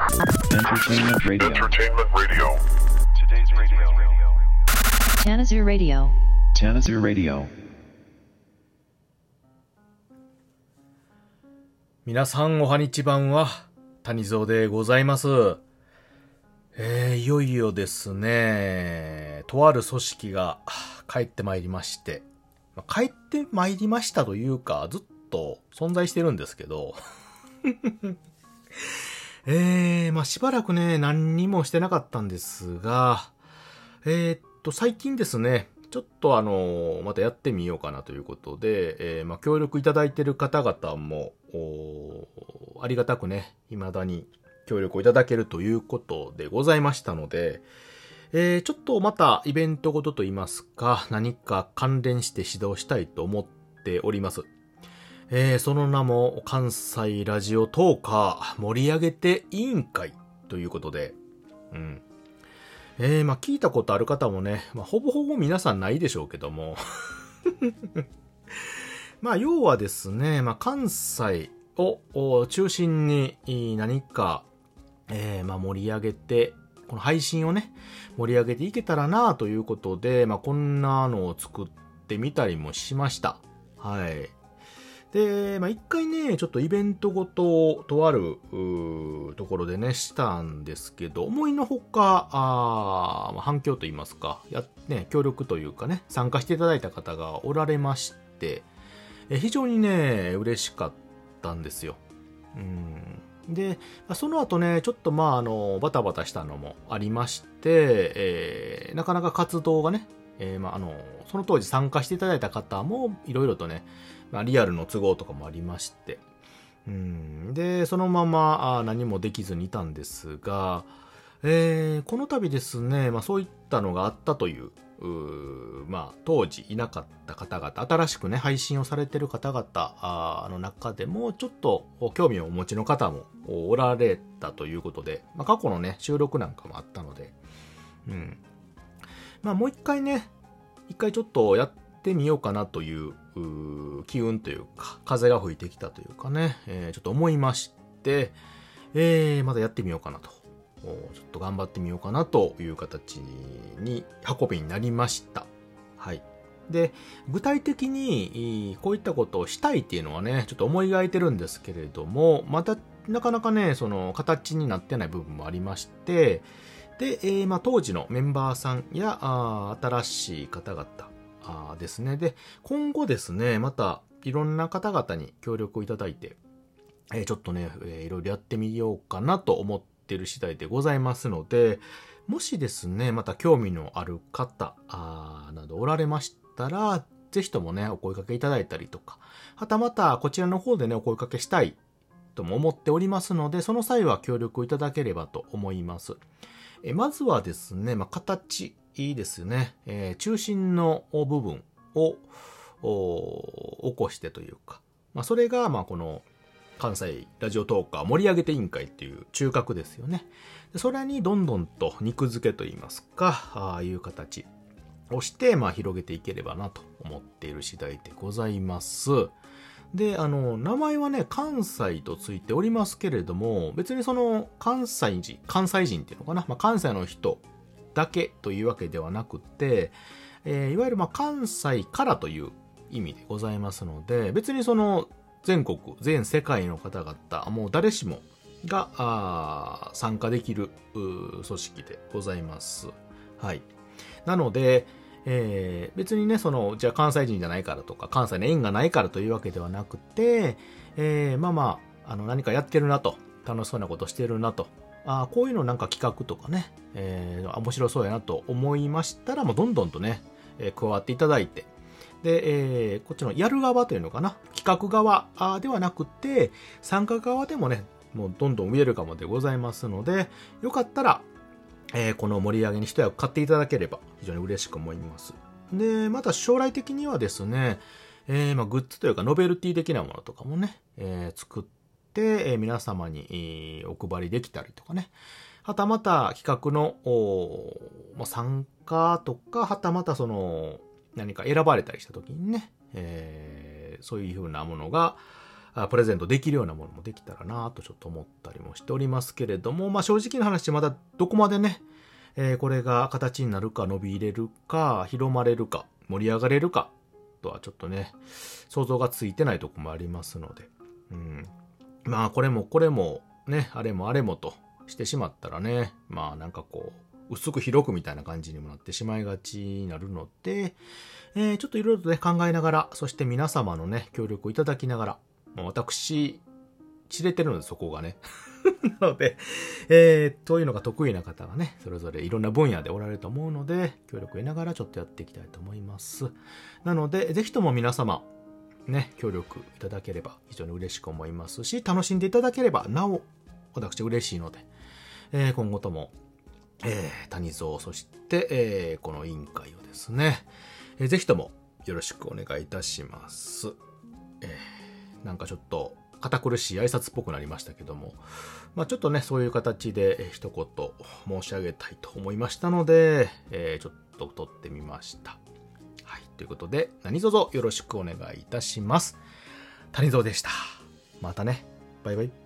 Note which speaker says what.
Speaker 1: Entertainment Radio.
Speaker 2: Entertainment Radio.
Speaker 3: Today's radio.
Speaker 4: Tanazoo Radio.
Speaker 1: Tanazoo Radio.
Speaker 5: 皆さんおはにちばんは、谷蔵でございます。えー、いよいよですね、とある組織がはあ帰ってまいりまして、まあ帰ってまいりましたというか、ずっと存在してるんですけど、えー、まあしばらくね、何にもしてなかったんですが、えーっと、最近ですね、ちょっとあの、またやってみようかなということで、えーまあ協力いただいている方々も、ありがたくね、未だに協力をいただけるということでございましたので、えーちょっとまたイベントごとといいますか、何か関連して指導したいと思っております。えーその名も関西ラジオトーカー盛り上げて委員会ということで、うん。えー、まあ聞いたことある方もね、まあほぼほぼ皆さんないでしょうけども、まあ要はですね、まあ関西を中心に何か、えーまあ盛り上げて、この配信をね、盛り上げていけたらなということで、まあこんなのを作ってみたりもしました。はい。で、まあ、一回ね、ちょっとイベントごと、とある、ところでね、したんですけど、思いのほか、あ反響といいますか、や、ね、協力というかね、参加していただいた方がおられまして、え非常にね、嬉しかったんですよ。うん。で、その後ね、ちょっとまあ、あの、バタバタしたのもありまして、えーなかなか活動がね、えーまあ、あの、その当時参加していただいた方も、いろいろとね、まあ、リアルの都合とかもありまして、うん、で、そのまま何もできずにいたんですが、えーこの度ですね、まあそういったのがあったという、うまあ当時いなかった方々、新しくね、配信をされてる方々の中でも、ちょっと興味をお持ちの方もおられたということで、まあ過去のね、収録なんかもあったので、うん。まあもう一回ね、一回ちょっとやってみようかなという、機運というか、風が吹いてきたというかね、えーちょっと思いまして、えー、まだやってみようかなと。ちょっと頑張ってみようかなという形に、運びになりました。はい。で、具体的に、こういったことをしたいっていうのはね、ちょっと思い描いてるんですけれども、また、なかなかね、その、形になってない部分もありまして、で、えーまあ、当時のメンバーさんや、新しい方々ですね。で、今後ですね、また、いろんな方々に協力をいただいて、えーちょっとね、えーいろいろやってみようかなと思ってる次第でございますので、もしですね、また興味のある方などおられましたら、ぜひともね、お声掛けいただいたりとか、はたまたこちらの方でね、お声掛けしたいとも思っておりますので、その際は協力いただければと思います。えまずはですね、まあ、形いいですね。えー中心の部分を起こしてというか、まあ、それが、まあ、この関西ラジオトーカー盛り上げて委員会っていう中核ですよね。でそれにどんどんと肉付けといいますか、ああいう形をして、まあ、広げていければなと思っている次第でございます。で、あの、名前はね、関西とついておりますけれども、別にその、関西人、関西人っていうのかな、まあ、関西の人だけというわけではなくて、えーいわゆるまあ関西からという意味でございますので、別にその、全国、全世界の方々、もう誰しもが、参加できる組織でございます。はい。なので、えー別にね、その、じゃあ関西人じゃないからとか、関西の縁がないからというわけではなくて、えーまあまあ、あの、何かやってるなと、楽しそうなことしてるなと、あこういうのなんか企画とかね、えー面白そうやなと思いましたら、もうどんどんとね、えー加わっていただいて、で、えーこっちのやる側というのかな、企画側ではなくて、参加側でもね、もうどんどんウェルカムでございますので、よかったら、えーこの盛り上げに一役買っていただければ非常に嬉しく思います。で、また将来的にはですね、えーまあ、グッズというかノベルティ的なものとかもね、えー作って、え皆様に、お配りできたりとかね、はたまた企画の、ま、参加とか、はたまたその、何か選ばれたりした時にね、えーそういうふうなものが、プレゼントできるようなものもできたらなとちょっと思ったりもしておりますけれども、まあ正直な話まだどこまでね、えーこれが形になるか伸び入れるか広まれるか盛り上がれるかとはちょっとね、想像がついてないとこもありますので、うん。まあこれもこれもね、あれもあれもとしてしまったらね、まあなんかこう、薄く広くみたいな感じにもなってしまいがちになるので、えーちょっといろいろとね、考えながら、そして皆様のね、協力をいただきながら、まあ私、知れてるので、そこがね。なので、えー、そういうのが得意な方がね、それぞれいろんな分野でおられると思うので、協力を得ながらちょっとやっていきたいと思います。なので、ぜひとも皆様、ね、協力いただければ非常に嬉しく思いますし、楽しんでいただければ、なお、私嬉しいので、えー今後とも、えー谷蔵、そして、えーこの委員会をですね、えーぜひともよろしくお願いいたします。えーなんかちょっと堅苦しい挨拶っぽくなりましたけども、まあちょっとね、そういう形でえー一言申し上げたいと思いましたので、えーちょっと撮ってみました。ということで、何卒よろしくお願いいたします。谷蔵でした。またね。バイバイ。